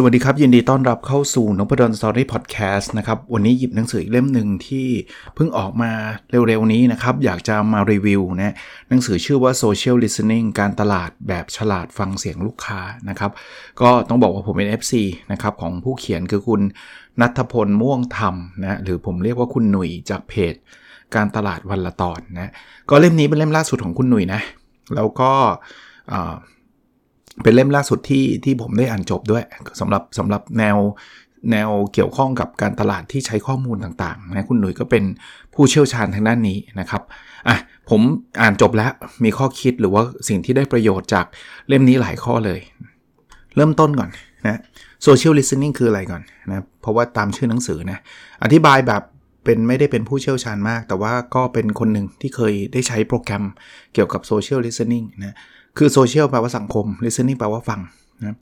สวัสดีครับ ยินดีต้อนรับเข้าสู่นพดลสตอรี่พอดแคสต์นะครับ วันนี้หยิบหนังสืออีกเล่มหนึ่งที่เพิ่งออกมาเร็วๆนี้นะครับ อยากจะมารีวิวนะหนังสือชื่อว่า Social Listening การตลาดแบบฉลาดฟังเสียงลูกค้านะครับ ก็ต้องบอกว่าผมเป็น FC นะครับ ของผู้เขียนคือคุณนัทพลม่วงธรรมนะหรือผมเรียกว่าคุณหนุ่ยจากเพจ การตลาดวันละตอนนะก็เล่มนี้เป็นเล่มล่าสุดของคุณหนุ่ยนะแล้วก็ เป็นเล่มล่าสุดที่ที่ผมได้อ่านจบด้วยสำหรับสำหรับแนวแนวเกี่ยวข้องกับการตลาดที่ใช้ข้อมูลต่างๆนะคุณหนุ่ยก็เป็นผู้เชี่ยวชาญทางด้านนี้นะครับอะผมอ่านจบแล้วมีข้อคิดหรือว่าสิ่งที่ได้ประโยชน์จากเล่มนี้หลายข้อเลย เริ่มต้นก่อนนะโซเชียลลิส t นิ่งคืออะไรก่อนนะเพราะว่าตามชื่อหนังสือนะอธิบายแบบเป็นไม่ได้เป็นผู้เชี่ยวชาญมาก แต่ว่าก็เป็นคนหนึ่งที่เคยได้ใช้โปรแกรมเกี่ยวกับโซเชียลลิส t นิ่งนะ คือโซเชียลแปลว่าสังคม listening แปลว่าฟังนะ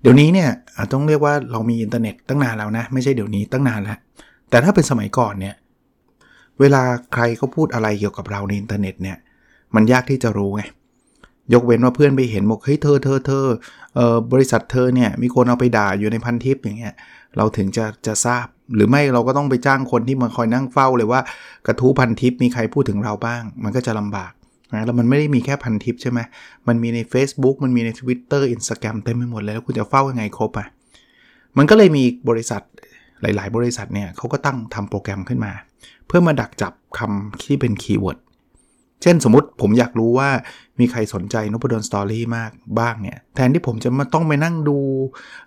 เดี๋ยวนี้เนี่ยต้องเรียกว่าเรามีอินเทอร์เน็ตตั้งนานแล้วนะ ไม่ใช่เดี๋ยวนี้ตั้งนานแล้ว แต่ถ้าเป็นสมัยก่อนเนี่ย เวลาใครเขาพูดอะไรเกี่ยวกับเราในอินเทอร์เน็ตเนี่ย มันยากที่จะรู้ไง ยกเว้นว่าเพื่อนไปเห็นบอกเฮ้ยเธอเธอเธอเออบริษัทเธอเนี่ยมีคนเอาไปด่าอยู่ในพันทิปอย่างเงี้ย เราถึงจะจะทราบ หรือไม่เราก็ต้องไปจ้างคนที่มาคอยนั่งเฝ้าเลยว่ากระทู้พันทิปมีใครพูดถึงเราบ้าง มันก็จะลำบาก นะแล้วมันไม่ได้มีแค่พันทิปใช่ไหมมันมีใน Facebook มันมีใน Twitter Instagram เต็มไปหมดเลย แล้วคุณจะเฝ้ายังไงครบอะ่ะมันก็เลยมีบริษัทหลาย ๆ บริษัทเนี่ยเขาก็ตั้งทำโปรแกรมขึ้นมา เพื่อมาดักจับคำที่เป็น keyword เช่นสมมติผมอยากรู้ว่ามีใครสนใจนพดลสตอรี่มากบ้างเนี่ย แทนที่ผมจะมาต้องไปนั่งดู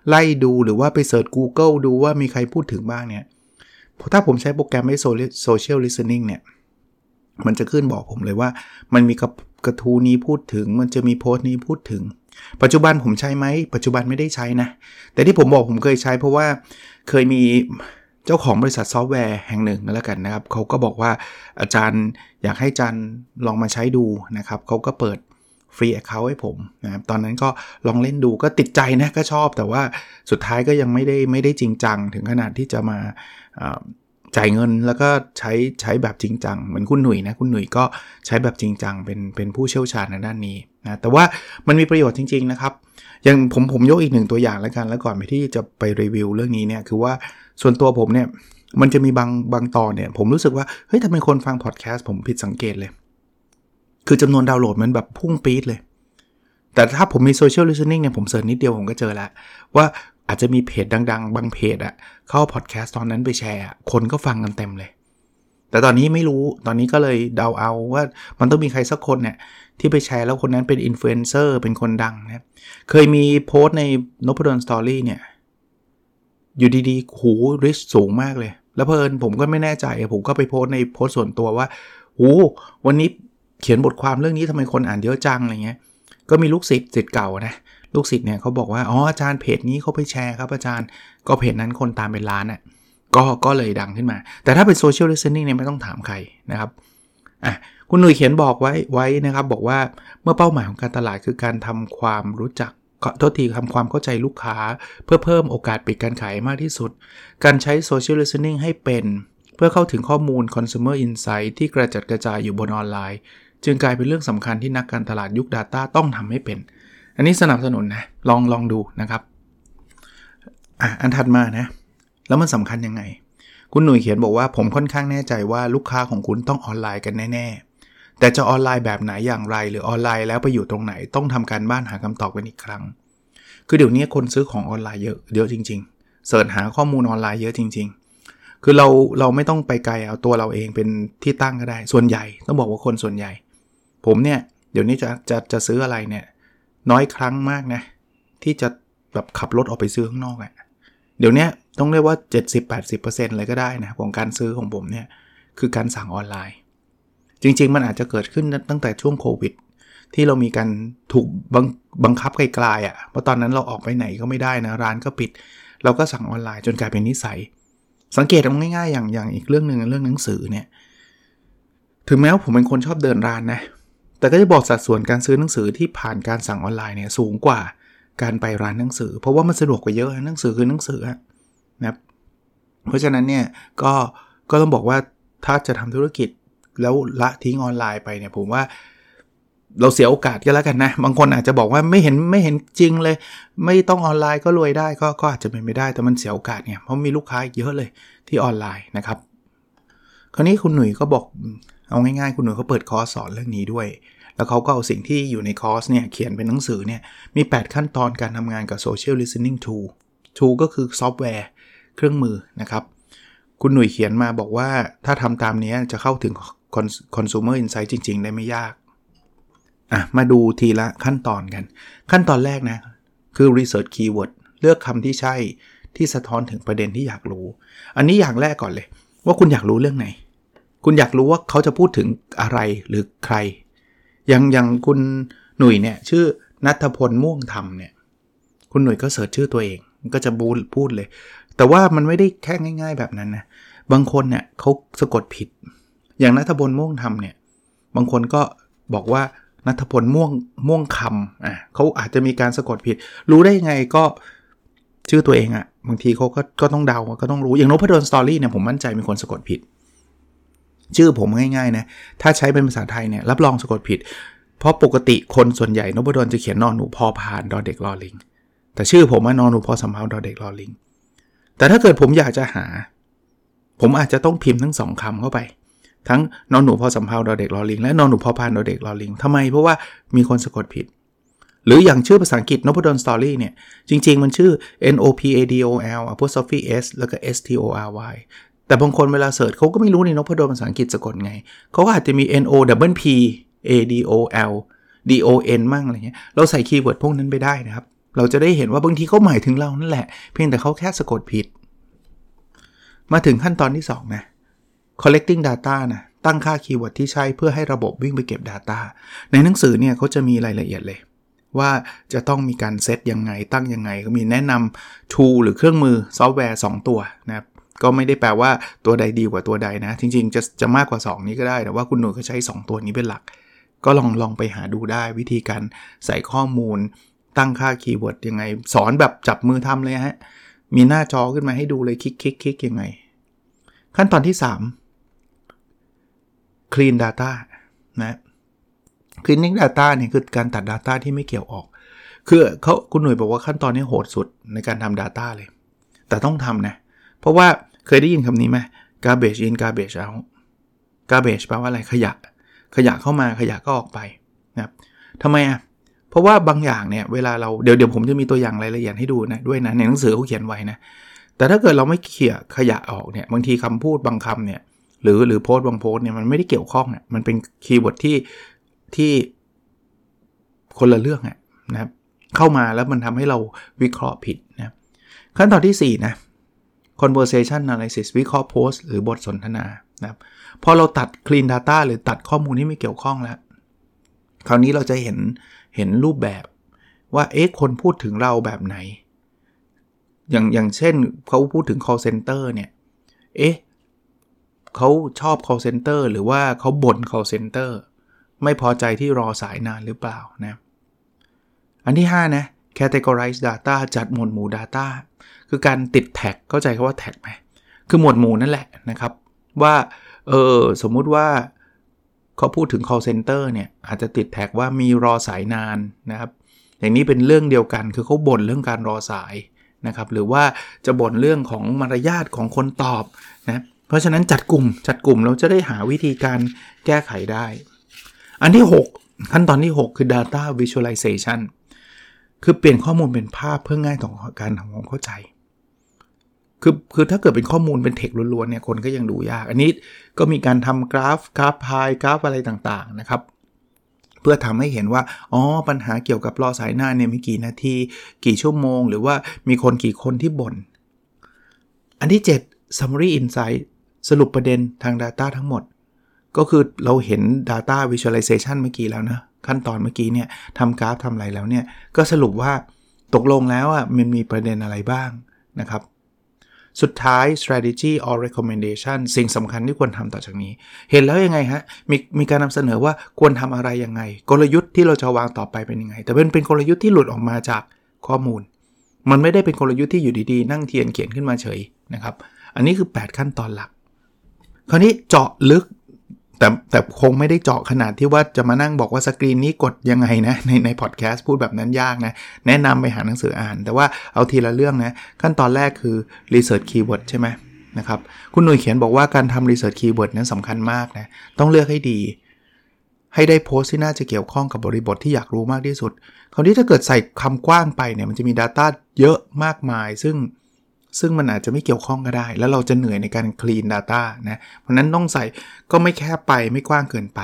ไล่ดูหรือว่าไปเสิร์ช Google ดูว่ามีใครพูดถึงบ้างเนี่ยถ้าผมใช้โปรแกรม social listening เนี่ย มันจะขึ้นบอกผมเลยว่า มันมีกระทู้นี้พูดถึง มันจะมีโพสต์นี้พูดถึง ปัจจุบันผมใช้ไหมปัจจุบันไม่ได้ใช้นะ แต่ที่ผมบอกผมเคยใช้เพราะว่าเคยมีเจ้าของบริษัทซอฟต์แวร์แห่งหนึ่งแล้วกันนะครับเขาก็บอกว่าอาจารย์อยากให้อาจารย์ลองมาใช้ดูนะครับเขาก็เปิด free account ให้ผมนะครับตอนนั้นก็ลองเล่นดูก็ติดใจนะก็ชอบ แต่ว่าสุดท้ายก็ยังไม่ได้ไม่ได้จริงจัง ถึงขนาดที่จะมา จ่ายเงินแล้วก็ใช้ใช้แบบจริงจัง เหมือนคุณหนุ่ยนะคุณหนุ่ยก็ใช้แบบจริงจังเป็นเป็นผู้เชี่ยวชาญในด้านนี้นะแต่ว่ามันมีประโยชน์จริง ๆ นะครับ อย่างผมผมยกอีกหนึ่งตัวอย่างแล้วกัน แล้วก่อนไปที่จะไปรีวิวเรื่องนี้เนี่ยคือว่าส่วนตัวผมเนี่ยมันจะมีบางบางตอนเนี่ย ผมรู้สึกว่าเฮ้ยทำไมคนฟังพอดแคสต์ผมผิดสังเกตเลย คือจำนวนดาวน์โหลดมันแบบพุ่งปี๊ดเลย แต่ถ้าผมมี social listening เนี่ยผม search นิดเดียวผมก็เจอแล้วว่า อาจจะมีเพจดัง ๆ บางเพจอะเอาพอดแคสต์ตอนนั้นไปแชร์คนก็ฟังกันเต็มเลย แต่ตอนนี้ไม่รู้ตอนนี้ก็เลยเดาเอาว่ามันต้องมีใครสักคนเนี่ยที่ไปแชร์แล้วคนนั้นเป็นอินฟลูเอนเซอร์เป็นคนดังนะเคยมีโพสต์ในนพดลสตอรี่เนี่ยอยู่ดีๆหู reach สูงมากเลย แล้วเผอิญผมก็ไม่แน่ใจ ผมก็ไปโพสต์ในโพสต์ส่วนตัวว่าหูวันนี้เขียนบทความเรื่องนี้ทำไมคนอ่านเยอะจังอะไรเงี้ย ก็มีลูกศิษย์ศิษย์เก่านะ ลูกศิษย์เนี่ยเขาบอกว่าอ๋ออาจารย์เพจนี้เขาไปแชร์ครับอาจารย์ก็เพจนั้นคนตามเป็นล้านอะก็ก็เลยดังขึ้นมา แต่ถ้าเป็น social listening เนี่ยไม่ต้องถามใครนะครับอะคุณหนุ่ยเขียนบอกไว้ไว้นะครับ บอกว่าเมื่อเป้าหมายของการตลาดคือการทำความรู้จักโทษทีทำความเข้าใจลูกค้า เพื่อเพิ่มโอกาสปิดการขายมากที่สุด การใช้ social listening ให้เป็น เพื่อเข้าถึงข้อมูล consumer insight ที่กระจัดกระจายอยู่บนออนไลน์ จึงกลายเป็นเรื่องสำคัญที่นักการตลาดยุค Data ต้องทำให้เป็น อันนี้สนับสนุนนะลองลองดูนะครับอะอันถัดมานะ แล้วมันสำคัญยังไง คุณหนุ่ยเขียนบอกว่าผมค่อนข้างแน่ใจว่าลูกค้าของคุณต้องออนไลน์กันแน่ ๆ แต่จะออนไลน์แบบไหนอย่างไร หรือออนไลน์แล้วไปอยู่ตรงไหนต้องทำการบ้านหาคำตอบกันอีกครั้ง คือเดี๋ยวนี้คนซื้อของออนไลน์เยอะเยอะจริงๆเสิร์ชหาข้อมูลออนไลน์เยอะจริง ๆ คือเราเราไม่ต้องไปไกลเอาตัวเราเองเป็นที่ตั้งก็ได้ ส่วนใหญ่ต้องบอกว่าคนส่วนใหญ่ ผมเนี่ยเดี๋ยวนี้จะจะจะซื้ออะไรเนี่ย น้อยครั้งมากนะ ที่จะแบบขับรถออกไปซื้อข้างนอกอะ่ะเดี๋ยวนี้ต้องเรียกว่า 70-80%เลยก็ได้นะของการซื้อของผมเนี่ยคือการสั่งออนไลน์ จริง ๆ มันอาจจะเกิดขึ้นตั้งแต่ช่วงโควิด ที่เรามีการถูกบังบังคับไกลๆอะ่ะเพราะตอนนั้นเราออกไปไหนก็ไม่ได้นะร้านก็ปิด เราก็สั่งออนไลน์จนกลายเป็นนิสัย สังเกตง่ายๆอย่างอย่างอีกเรื่องหนึ่งเรื่องหนังสือเนี่ยถึงแม้ว่าผมเป็นคนชอบเดินร้านนะ แต่ก็จะบอกสัดส่วนการซื้อหนังสือที่ผ่านการสั่งออนไลน์เนี่ยสูงกว่าการไปร้านหนังสือ เพราะว่ามันสะดวกกว่าเยอะหนังสือคือหนังสือนะครับเพราะฉะนั้นเนี่ยก็ก็ต้องบอกว่าถ้าจะทำธุรกิจแล้วละทิ้งออนไลน์ไปเนี่ยผมว่าเราเสียโอกาสกันแล้วกันนะ บางคนอาจจะบอกว่าไม่เห็นไม่เห็นจริงเลย ไม่ต้องออนไลน์ก็รวยได้ก็ก็อาจจะเป็นไม่ได้ แต่มันเสียโอกาสเนี่ยเพราะมีลูกค้าเยอะเลยที่ออนไลน์นะครับ คราวนี้คุณหนุ่ยก็บอก เอาง่ายๆ คุณหนุ่ยเขาเปิดคอร์สสอนเรื่องนี้ด้วย แล้วเขาก็เอาสิ่งที่อยู่ในคอร์สเนี่ยเขียนเป็นหนังสือเนี่ยมี 8 ขั้นตอนการทำงานกับ Social Listening Tool Tool ก็คือซอฟต์แวร์เครื่องมือนะครับ คุณหนุ่ยเขียนมาบอกว่าถ้าทำตามนี้จะเข้าถึง Consumer Insight จริง ๆ ได้ไม่ยากอะมาดูทีละขั้นตอนกัน ขั้นตอนแรกนะ คือ research keyword เลือกคำที่ใช่ที่สะท้อนถึงประเด็นที่อยากรู้ อันนี้อย่างแรกก่อนเลย ว่าคุณอยากรู้เรื่องไหน คุณอยากรู้ว่าเขาจะพูดถึงอะไรหรือใคร อย่างอย่างคุณหนุ่ยเนี่ยชื่อนัทพลม่วงธรรมเนี่ย คุณหนุ่ยก็เสิร์ชชื่อตัวเองก็จะบูพูดเลย แต่ว่ามันไม่ได้แค่ง่าย ๆ แบบนั้นนะ บางคนเนี่ยเขาสะกดผิด อย่างนัทพลม่วงธรรมเนี่ย บางคนก็บอกว่านัทพลม่วงม่วงคำอะเขาอาจจะมีการสะกดผิด รู้ได้ยังไงก็ชื่อตัวเองอะ่ะ บางทีเขาก็ก็ต้องเดาก็ต้องรู้ อย่างนพดลสตอรี่เนี่ยผมมั่นใจมีคนสะกดผิด ชื่อผมง่ายๆนะ ถ้าใช้เป็นภาษาไทยเนี่ยรับรองสะกดผิด เพราะปกติคนส่วนใหญ่นพดลจะเขียนนอนหนูพอผ่านดอเด็กรอลิง แต่ชื่อผมว่านอนหนูพอสำเภาดอเด็กรอลิง แต่ถ้าเกิดผมอยากจะหา ผมอาจจะต้องพิมพ์ทั้งสองคำเข้าไป ทั้งนอนหนูพอสำเพาดอเด็กลอลิง และนอนหนูพอพานดอเด็กลอลิงทำไมเพราะว่ามีคนสะกดผิดหรืออย่างชื่อภาษาอังกฤษนพดลสตอรี่เนี่ย จริง ๆ มันชื่อ N O P A D O L apostrophe S แล้วก็ S T O R Y แต่บางคนเวลา search เขาก็ไม่รู้นี่นพดลภาษาอังกฤษสะกดไง เขาก็อาจจะมี N O W P A D O L D O N มั่งอะไรเงี้ย เราใส่ keyword พวกนั้นไปได้นะครับ เราจะได้เห็นว่าบางทีเขาหมายถึงเรานั่นแหละ เพียงแต่เขาแค่สะกดผิด มาถึงขั้นตอนที่ 2 นะ collecting data นะ ตั้งค่าคีย์เวิร์ดที่ใช่เพื่อให้ระบบวิ่งไปเก็บ Data ในหนังสือเนี่ยเขาจะมีรายละเอียดเลย ว่าจะต้องมีการเซตยังไงตั้งยังไง ก็มีแนะนำ tool หรือเครื่องมือซอฟต์แวร์ 2 ตัวนะครับ ก็ไม่ได้แปลว่าตัวใดดีกว่าตัวใดนะ จริงๆ จะจะมากกว่า 2 นี้ก็ได้ แต่ว่าคุณหนุ่ยก็ใช้ 2 ตัวนี้เป็นหลัก ก็ลองลองไปหาดูได้วิธีการใส่ข้อมูล ตั้งค่าคีย์เวิร์ดยังไง สอนแบบจับมือทำเลยฮะ มีหน้าจอขึ้นมาให้ดูเลยคลิกคลิกคลิกยังไง ขั้นตอนที่ 3 clean data นะ cleaning data เนี่ยคือการตัด data ที่ไม่เกี่ยวออก คือเขาคุณหน่วยบอกว่าขั้นตอนนี้โหดสุดในการทำ data เลย แต่ต้องทำนะ เพราะว่า เคยได้ยินคำนี้ไหม garbage in garbage out garbage แปลว่าอะไรขยะ ขยะเข้ามาขยะก็ออกไปนะครับทำไมอะ เพราะว่าบางอย่างเนี่ยเวลาเราเดี๋ยวเดี๋ยวผมจะมีตัวอย่างรายละเอียดให้ดูนะด้วยนะในหนังสือเขาเขียนไว้นะ แต่ถ้าเกิดเราไม่เขี่ยขยะออกเนี่ยบางทีคำพูดบางคำเนี่ยหรือหรือโพสต์บางโพสต์เนี่ยมันไม่ได้เกี่ยวข้องอะมันเป็นคีย์เวิร์ดที่ที่คนละเรื่องอะนะครับเข้ามาแล้วมันทำให้เราวิเคราะห์ผิดนะขั้นตอนที่4นะ conversation analysis วิเคราะห์โพสต์หรือบทสนทนานะครับพอเราตัด clean data หรือตัดข้อมูลที่ไม่เกี่ยวข้องแล้ว คราวนี้เราจะเห็นเห็นรูปแบบว่าเอ๊ะคนพูดถึงเราแบบไหน อย่างอย่างเช่นเขาพูดถึง call center เนี่ยเอ๊ะเขาชอบ call center หรือว่าเขาบ่น call center ไม่พอใจที่รอสายนานหรือเปล่านะ อันที่ 5 นะ categorize data จัดหมวดหมู่ data คือการติดแท็กเข้าใจคำว่าแท็กไหมคือหมวดหมู่นั่นแหละนะครับ ว่าเออสมมุติว่าเขาพูดถึง call center เนี่ย อาจจะติดแท็กว่ามีรอสายนานนะครับ อย่างนี้เป็นเรื่องเดียวกันคือเขาบ่นเรื่องการรอสายนะครับ หรือว่าจะบ่นเรื่องของมารยาทของคนตอบนะเพราะฉะนั้นจัดกลุ่มจัดกลุ่มเราจะได้หาวิธีการแก้ไขได้ อันที่ 6 ขั้นตอนที่ 6 คือ data visualization คือเปลี่ยนข้อมูลเป็นภาพเพื่อง่ายต่อการทำความเข้าใจ คือคือถ้าเกิดเป็นข้อมูลเป็นเทคล้วนๆเนี่ยคนก็ยังดูยาก อันนี้ก็มีการทำกราฟกราฟพายกราฟอะไรต่างๆนะครับเพื่อทำให้เห็นว่า อ๋อ ปัญหาเกี่ยวกับรอสายหน้าเนี่ยมีกี่นาที กี่ชั่วโมง หรือว่ามีคนกี่คนที่บน่น อันที่ 7 summary insight สรุปประเด็นทาง Data ทั้งหมด ก็คือเราเห็น Data Visualization เมื่อกี้แล้วนะ ขั้นตอนเมื่อกี้เนี่ยทำกราฟทำอะไรแล้วเนี่ย ก็สรุปว่าตกลงแล้วอะมันมีประเด็นอะไรบ้างนะครับ สุดท้าย strategy or recommendation สิ่งสำคัญที่ควรทำต่อจากนี้ เห็นแล้วยังไงฮะ มีมีการนำเสนอว่าควรทำอะไรยังไง กลยุทธ์ที่เราจะวางต่อไปเป็นยังไง แต่เป็นเป็นกลยุทธ์ที่หลุดออกมาจากข้อมูล มันไม่ได้เป็นกลยุทธ์ที่อยู่ดีๆ นั่งเทียนเขียนขึ้นมาเฉยนะครับ อันนี้คือ 8 ขั้นตอนหลัก คราวนี้เจาะลึก แต่แต่คงไม่ได้เจาะขนาดที่ว่าจะมานั่งบอกว่าสกรีนนี้กดยังไงนะในในพอดแคสต์พูดแบบนั้นยากนะ แนะนำไปหาหนังสืออ่าน แต่ว่าเอาทีละเรื่องนะ ขั้นตอนแรกคือ Research Keyword ใช่ไหมนะครับ คุณหนุ่ยเขียนบอกว่าการทำ Research Keyword นั้นสำคัญมากนะ ต้องเลือกให้ดี ให้ได้โพสต์ที่น่าจะเกี่ยวข้องกับบริบทที่อยากรู้มากที่สุด คราวนี้ถ้าเกิดใส่คำกว้างไปเนี่ยมันจะมี Data เยอะมากมาย ซึ่ง ซึ่งมันอาจจะไม่เกี่ยวข้องก็ได้ แล้วเราจะเหนื่อยในการ clean data นะเพราะนั้นต้องใส่ก็ไม่แคบไปไม่กว้างเกินไป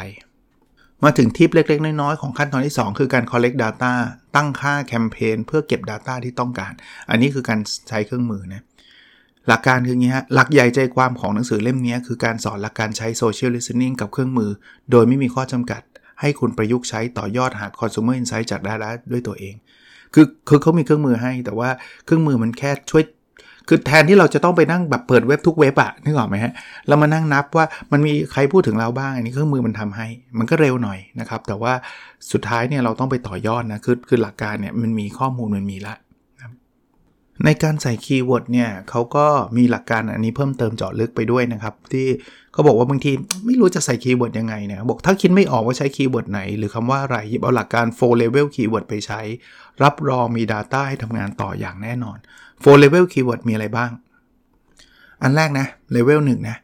มาถึงทิปเล็ก ๆ น้อยๆของขั้นตอนที่ 2 คือการ collect data ตั้งค่าแคมเปญเพื่อเก็บ data ที่ต้องการ อันนี้คือการใช้เครื่องมือนะหลักการคืออย่างนี้ฮะ หลักใหญ่ใจความของหนังสือเล่มนี้คือการสอนหลักการใช้ social listening กับเครื่องมือ โดยไม่มีข้อจำกัด ให้คุณประยุกต์ใช้ต่อยอดหา consumer insight จาก data ด้วยตัวเอง คือคือเขามีเครื่องมือให้ แต่ว่าเครื่องมือมันแค่ช่วย คือแทนที่เราจะต้องไปนั่งแบบเปิดเว็บทุกเว็บอะนึกออกไหมฮะเรามานั่งนับว่ามันมีใครพูดถึงเราบ้างอันนี้เครื่องมือมันทำให้ มันก็เร็วหน่อยนะครับ แต่ว่าสุดท้ายเนี่ยเราต้องไปต่อยอดนะคือคือหลักการเนี่ยมันมีข้อมูลมันมีละในการใส่คีย์เวิร์ดเนี่ยเขาก็มีหลักการอันนี้เพิ่มเติมเจาะลึกไปด้วยนะครับ ที่เขาบอกว่าบางทีไม่รู้จะใส่คีย์เวิร์ดยังไงเนี่ยบอกถ้าคิดไม่ออกว่าใช้คีย์เวิร์ดไหน หรือคำว่าอะไรหยิบเอาหลักการ4 level keyword ไปใช้ รับรองมี Data ให้ทำงานต่ออย่างแน่นอน 4 level keyword มีอะไรบ้าง อันแรกนะ level 1นะ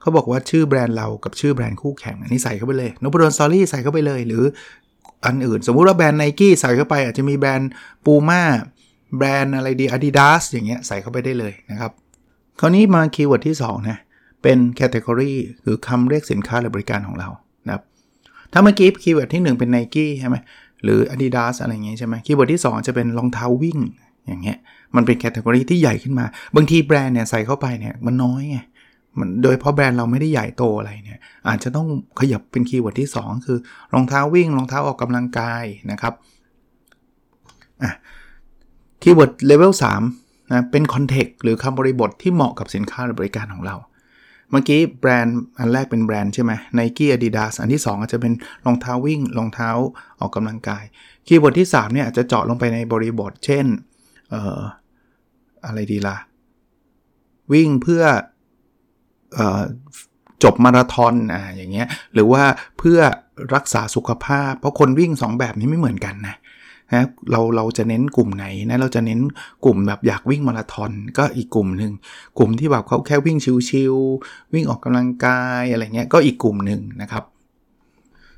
เขาบอกว่าชื่อแบรนด์เรากับชื่อแบรนด์คู่แข่ง อันนี้ใส่เข้าไปเลยนพดล Story ใส่เข้าไปเลย หรืออันอื่น สมมุติว่าแบรนด์ไนกี้ใส่เข้าไปอาจจะมีแบรนด์ปูม่าแบรนด์อะไรดี Adidas อย่างเงี้ยใส่เข้าไปได้เลยนะครับ คราวนี้มาคีย์เวิร์ดที่ 2 นะ เป็น category คือคำเรียกสินค้าหรือบริการของเรานะครับถ้าเมื่อกี้คีย์เวิร์ดที่ 1 เป็น Nike ใช่ไหมหรือ Adidas อะไรเงี้ยใช่ไหมคีย์เวิร์ดที่ 2 จะเป็นรองเท้าวิ่งอย่างเงี้ย มันเป็น category ที่ใหญ่ขึ้นมา บางทีแบรนด์เนี่ยใส่เข้าไปเนี่ยมันน้อยไงมันโดยเพราะแบรนด์เราไม่ได้ใหญ่โตอะไรเนี่ยอาจจะต้องขยับเป็นคีย์เวิร์ดที่ 2 คือรองเท้าวิ่งรองเท้าออกกำลังกายนะครับอะคีย์เวิร์ดเลเวล3นะเป็น context หรือคำบริบทที่เหมาะกับสินค้าหรือบริการของเรา เมื่อกี้แบรนด์อันแรกเป็นแบรนด์ใช่ไหม Nike Adidas อันที่ 2 อาจจะเป็นรองเท้าวิ่งรองเท้าออกกำลังกายคีย์เวิร์ดที่3เนี่ยอาจจะเจาะลงไปในบริบท เช่นเออะไรดีล่ะ วิ่งเพื่อจบมาราธอนอ่าอย่างเงี้ยหรือว่าเพื่อรักษาสุขภาพ เพราะคนวิ่ง 2 แบบนี้ไม่เหมือนกันนะนะเราเราจะเน้นกลุ่มไหนนะเราจะเน้นกลุ่มแบบอยากวิ่งมาราธอนก็อีกกลุ่มหนึ่งกลุ่มที่แบบเขาแค่วิ่งชิวๆวิ่งออกกำลังกายอะไรเงี้ยก็อีกกลุ่มหนึ่งนะครับ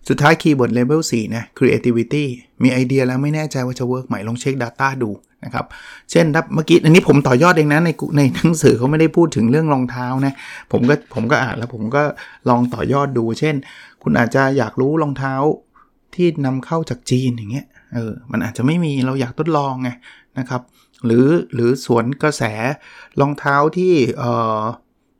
สุดท้ายคีย์เวิร์ดเลเวล4นะ creativity มีไอเดียแล้วไม่แน่ใจว่าจะ work ไหมลองเช็ค Data ดูนะครับ เช่นถ้าเมื่อกี้อันนี้ผมต่อยอดเองนะในในหนังสือเขาไม่ได้พูดถึงเรื่องรองเท้านะ ผมก็ผมก็อ่านแล้วผมก็ลองต่อยอดดู เช่น คุณอาจจะอยากรู้รองเท้าที่นำเข้าจากจีนอย่างเงี้ยเออมันอาจจะไม่มีเราอยากทดลองไงนะครับ หรือหรือสวนกระแสรองเท้าที่เออ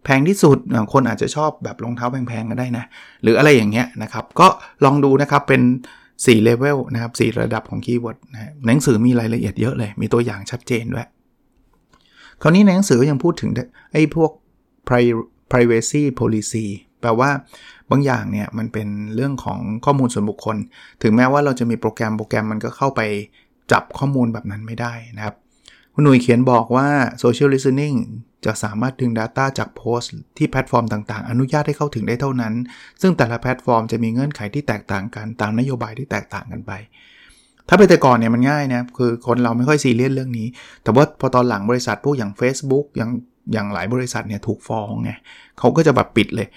แพงที่สุดคนอาจจะชอบแบบรองเท้าแพงๆก็ได้นะ หรืออะไรอย่างเงี้ยนะครับ ก็ลองดูนะครับเป็น4เลเวลนะครับ4ระดับของคีย์เวิร์ดนะหนังสือมีรายละเอียดเยอะเลย มีตัวอย่างชัดเจนด้วย คราวนี้ในหนังสือยังพูดถึงไอ้พวก privacy policy แปลว่าบางอย่างเนี่ยมันเป็นเรื่องของข้อมูลส่วนบุคคล ถึงแม้ว่าเราจะมีโปรแกรมโปรแกรมมันก็เข้าไปจับข้อมูลแบบนั้นไม่ได้นะครับ คุณหนุ่ยเขียนบอกว่า social listening จะสามารถดึง Data จากโพสต์ที่แพลตฟอร์มต่างๆ อนุญาตให้เข้าถึงได้เท่านั้น ซึ่งแต่ละแพลตฟอร์มจะมีเงื่อนไขที่แตกต่างกัน ตามนโยบายที่แตกต่างกันไป ถ้าเป็นแต่ก่อนเนี่ยมันง่ายนะ คือคนเราไม่ค่อยซีเรียสเรื่องนี้ แต่ว่าพอตอนหลังบริษัทพวกอย่าง Facebook อย่างอย่างหลายบริษัทเนี่ยถูกฟ้องไงเขาก็จะแบบปิดเลย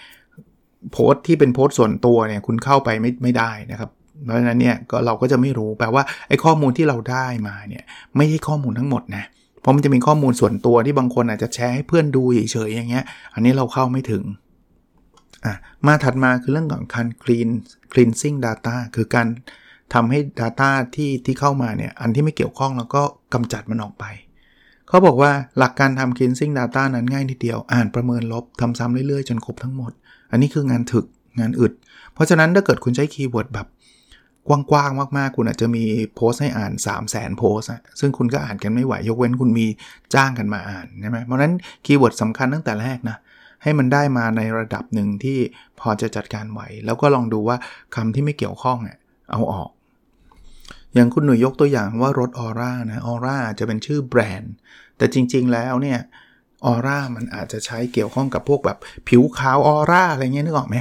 โพสต์ที่เป็นโพสต์ส่วนตัวเนี่ยคุณเข้าไปไม่ไม่ได้นะครับ เพราะฉะนั้นเนี่ยก็เราก็จะไม่รู้แปลว่าไอ้ข้อมูลที่เราได้มาเนี่ยไม่ใช่ข้อมูลทั้งหมดนะเพราะมันจะมีข้อมูลส่วนตัวที่บางคนอาจจะแชร์ให้เพื่อนดูเฉยๆอย่างเงี้ย อันนี้เราเข้าไม่ถึงอะมาถัดมาคือเรื่องของการ clean cleansing data คือการทำให้ Data ที่ที่เข้ามาเนี่ยอันที่ไม่เกี่ยวข้องแล้วก็กำจัดมันออกไป เขาบอกว่าหลักการทำ cleansing data นั้นง่ายนิดเดียว อ่านประเมินลบทำซ้ำเรื่อยๆ จนครบทั้งหมด อันนี้คืองานถึกงานอึด เพราะฉะนั้นถ้าเกิดคุณใช้คีย์เวิร์ดแบบ กว้างๆมากๆ คุณอาจจะมีโพสให้อ่าน 3 0 0 0 0 0โพสซึ่งคุณก็อ่านกันไม่ไหวยกเว้นคุณมีจ้างกันมาอ่านใช่ไหมเพราะนั้นคีย์เวิร์ดสำคัญตั้งแต่แรกนะให้มันได้มาในระดับหนึ่งที่พอจะจัดการไหว แล้วก็ลองดูว่าคำที่ไม่เกี่ยวข้องเอาออก อย่างคุณหนุ่ยยกตัวอย่างว่ารถออร่านะออร่าจะเป็นชื่อแบรนด์ แต่จริงๆแล้วเนี่ยออร่ามันอาจจะใช้เกี่ยวข้องกับพวกแบบผิวขาวออร่าอะไรเงี้ยนึกออกไหม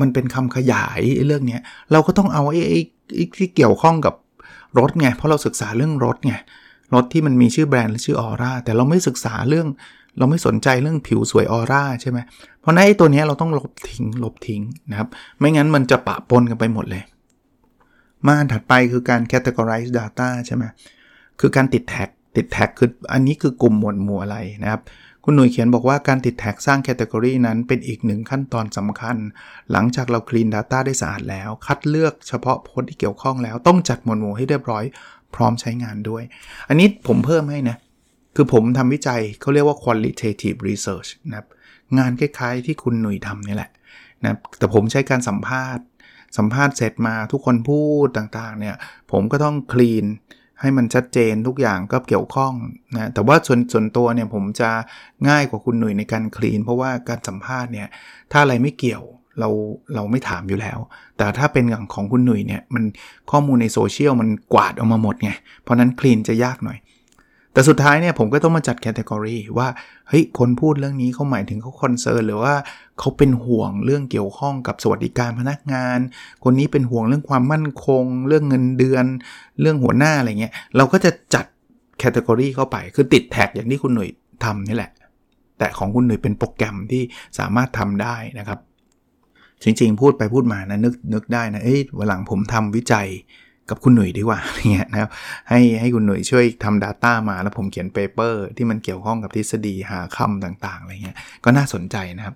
มันเป็นคำขยายเรื่องนี้เราก็ต้องเอาไอ้ไอ้ที่เกี่ยวข้องกับรถไงเพราะเราศึกษาเรื่องรถไงรถที่มันมีชื่อแบรนด์และชื่อออร่าแต่เราไม่ศึกษาเรื่องเราไม่สนใจเรื่องผิวสวยออร่าใช่ไหมเพราะนั้นไอ้ตัวนี้เราต้องลบทิ้งลบทิ้งนะครับ ไม่งั้นมันจะปะปนกันไปหมดเลย มาถัดไปคือการ categorize data ใช่ไหมคือการติดแท็กติดแท็กคืออันนี้คือกลุ่มหมวดหมู่อะไรนะครับ คุณหนุ่ยเขียนบอกว่าการติดแท็กสร้าง category นั้นเป็นอีกหนึ่งขั้นตอนสำคัญ หลังจากเรา clean Data ได้สะอาดแล้ว คัดเลือกเฉพาะโพสที่เกี่ยวข้องแล้ว ต้องจัดหมวดหมู่ให้เรียบร้อย พร้อมใช้งานด้วย อันนี้ผมเพิ่มให้นะ คือผมทำวิจัยเขาเรียกว่า qualitative research นะครับงานคล้ายๆ ที่คุณหนุ่ยทำนี่แหละนะแต่ผมใช้การสัมภาษณ์ สัมภาษณ์เสร็จมาทุกคนพูดต่างๆเนี่ยผมก็ต้องคลีน ให้มันชัดเจนทุกอย่างก็เกี่ยวข้องนะแต่ว่าส่วนส่วนตัวเนี่ยผมจะง่ายกว่าคุณหนุ่ยในการคลีน เพราะว่าการสัมภาษณ์เนี่ยถ้าอะไรไม่เกี่ยวเราเราไม่ถามอยู่แล้ว แต่ถ้าเป็นอย่างของคุณหนุ่ยเนี่ยมันข้อมูลในโซเชียลมันกวาดออกมาหมดไง เพราะนั้น clean จะยากหน่อย แต่สุดท้ายเนี่ยผมก็ต้องมาจัด category ว่าเฮ้ยคนพูดเรื่องนี้เขาหมายถึงเขา concern หรือว่าเขาเป็นห่วงเรื่องเกี่ยวข้องกับสวัสดิการพนักงาน คนนี้เป็นห่วงเรื่องความมั่นคง เรื่องเงินเดือน เรื่องหัวหน้าอะไรเงี้ยเราก็จะจัด category เข้าไปคือติดแท็กอย่างที่คุณหนุ่ยทำนี่แหละ แต่ของคุณหนุ่ยเป็นโปรแกรมที่สามารถทำได้นะครับ จริงๆ พูดไปพูดมานะนึกนึกได้นะเอ้ยวันหลังผมทำวิจัย กับคุณหนุ่ยดีกว่าเงี้ยนะครับให้ให้คุณหนุ่ยช่วยทำ Data มาแล้วผมเขียน paper ที่มันเกี่ยวข้องกับทฤษฎีหาคำต่างๆอะไรเงี้ยก็น่าสนใจนะครับ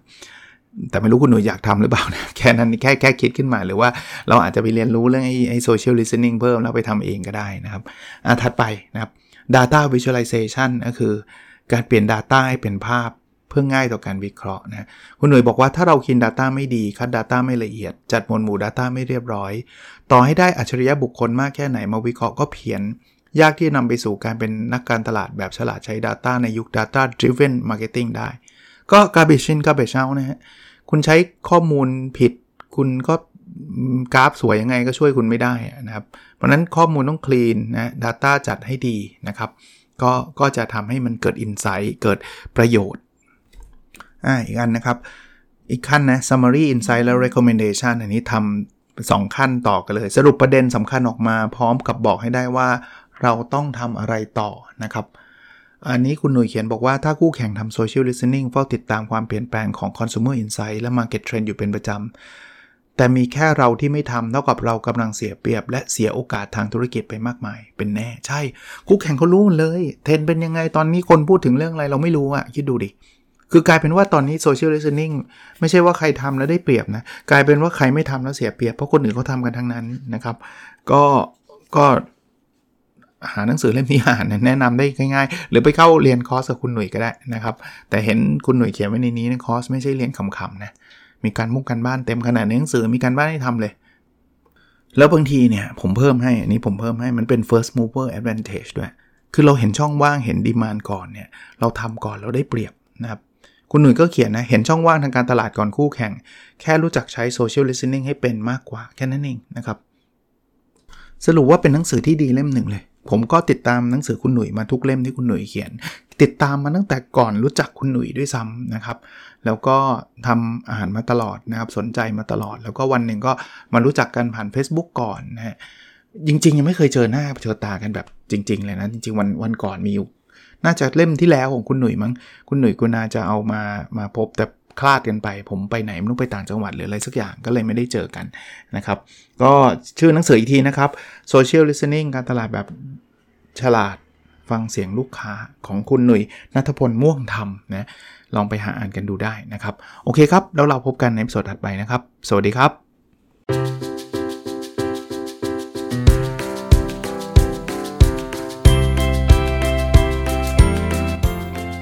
แต่ไม่รู้คุณหนุ่ยอยากทำหรือเปล่านะแค่นั้นแค่แค่คิดขึ้นมาหรือว่าเราอาจจะไปเรียนรู้เรื่องไอ้ไอ้ social listening เพิ่มแล้วไปทำเองก็ได้นะครับอะถัดไปนะครับ data visualization ก็คือการเปลี่ยน Data ให้เป็นภาพ เพื่อง่ายต่อการวิเคราะห์นะคุณหน่วยบอกว่าถ้าเราคิน Data ไม่ดี คัด Data ไม่ละเอียด จัดหมวดหมู่ Data ไม่เรียบร้อย ต่อให้ได้อัจฉริยะบุคคลมากแค่ไหนมาวิเคราะห์ก็เพี้ยน ยากที่จะนำไปสู่การเป็นนักการตลาดแบบฉลาดใช้ Data ในยุค Data Driven Marketing ได้ ก็ garbage in garbage out นะฮะคุณใช้ข้อมูลผิด คุณก็กราฟสวยยังไงก็ช่วยคุณไม่ได้นะครับ เพราะนั้นข้อมูลต้องคลีนนะ Data จัดให้ดีนะครับ ก็ก็จะทำให้มันเกิด Insight เกิดประโยชน์ อ่าอีกอันนะครับ อีกขั้นนะ summary insight และ recommendation อันนี้ทำสองขั้นต่อกันเลย สรุปประเด็นสำคัญออกมาพร้อมกับบอกให้ได้ว่า เราต้องทำอะไรต่อนะครับ อันนี้คุณหนุ่ยเขียนบอกว่าถ้าคู่แข่งทำ social listening เฝ้าติดตามความเปลี่ยนแปลงของ consumer insight และ market trend อยู่เป็นประจำแต่มีแค่เราที่ไม่ทำเท่ากับเรากำลังเสียเปรียบ และเสียโอกาสทางธุรกิจไปมากมาย เป็นแน่ ใช่ คู่แข่งเขารู้เลย เทรนด์เป็นยังไงตอนนี้คนพูดถึงเรื่องอะไรเราไม่รู้อะคิดดูดิ คือกลายเป็นว่าตอนนี้โซเชียล i ิ t นิ่งไม่ใช่ว่าใครทำแล้วได้เปรียบนะ กลายเป็นว่าใครไม่ทำแล้วเสียเปรียบ เพราะคนอื่นเขาทำกันทั้งนั้นนะครับ ก็ก็หาหนังสือเล่มนี้อ่านแนะนำได้ง่ายๆ หรือไปเข้าเรียนคอร์สกับคุณหนุ่ยก็ได้นะครับ แต่เห็นคุณหนุ่ยเขียนไว้ในนี้นะคอร์สไม่ใช่เรียนขำๆนะ มีการบ้งการบ้านเต็มขนาดหนังสือมีการบ้านให้ทำเลย แล้วบางทีเนี่ยผมเพิ่มให้อันนี้ผมเพิ่มให้มันเป็น first mover advantage ด้วย คือเราเห็นช่องว่างเห็น demand ก่อนเนี่ย เราทำก่อนเราได้เปรียบนะครับ คุณหนุ่ยก็เขียนนะ เห็นช่องว่างทางการตลาดก่อนคู่แข่ง แค่รู้จักใช้ social listening ให้เป็นมากกว่า แค่นั้นเองนะครับ สรุปว่าเป็นหนังสือที่ดีเล่มหนึ่งเลย ผมก็ติดตามหนังสือคุณหนุ่ยมาทุกเล่มที่คุณหนุ่ยเขียน ติดตามมาตั้งแต่ก่อนรู้จักคุณหนุ่ยด้วยซ้ำนะครับ แล้วก็ทำอาหารมาตลอดนะครับ สนใจมาตลอด แล้วก็วันหนึ่งก็มารู้จักกันผ่าน Facebook ก่อนนะฮะจริง ๆ ยังไม่เคยเจอหน้าเจอตากันแบบจริง ๆ เลยนะ จริง ๆ วันวันก่อนมีอยู่ น่าจะเล่มที่แล้วของคุณหนุ่ยมั้งคุณหนุ่ยกุณาจะเอามามาพบแต่คลาดกันไป ผมไปไหนไม่รู้ไปต่างจังหวัดหรืออะไรสักอย่างก็เลยไม่ได้เจอกันนะครับ ก็ชื่อหนังสืออีกทีนะครับ Social Listening การตลาดแบบฉลาดฟังเสียงลูกค้าของคุณหนุ่ยนัทพลม่วงธรรมนะลองไปหาอ่านกันดูได้นะครับ โอเคครับ แล้วเราพบกันในสดถัดไปนะครับ สวัสดีครับ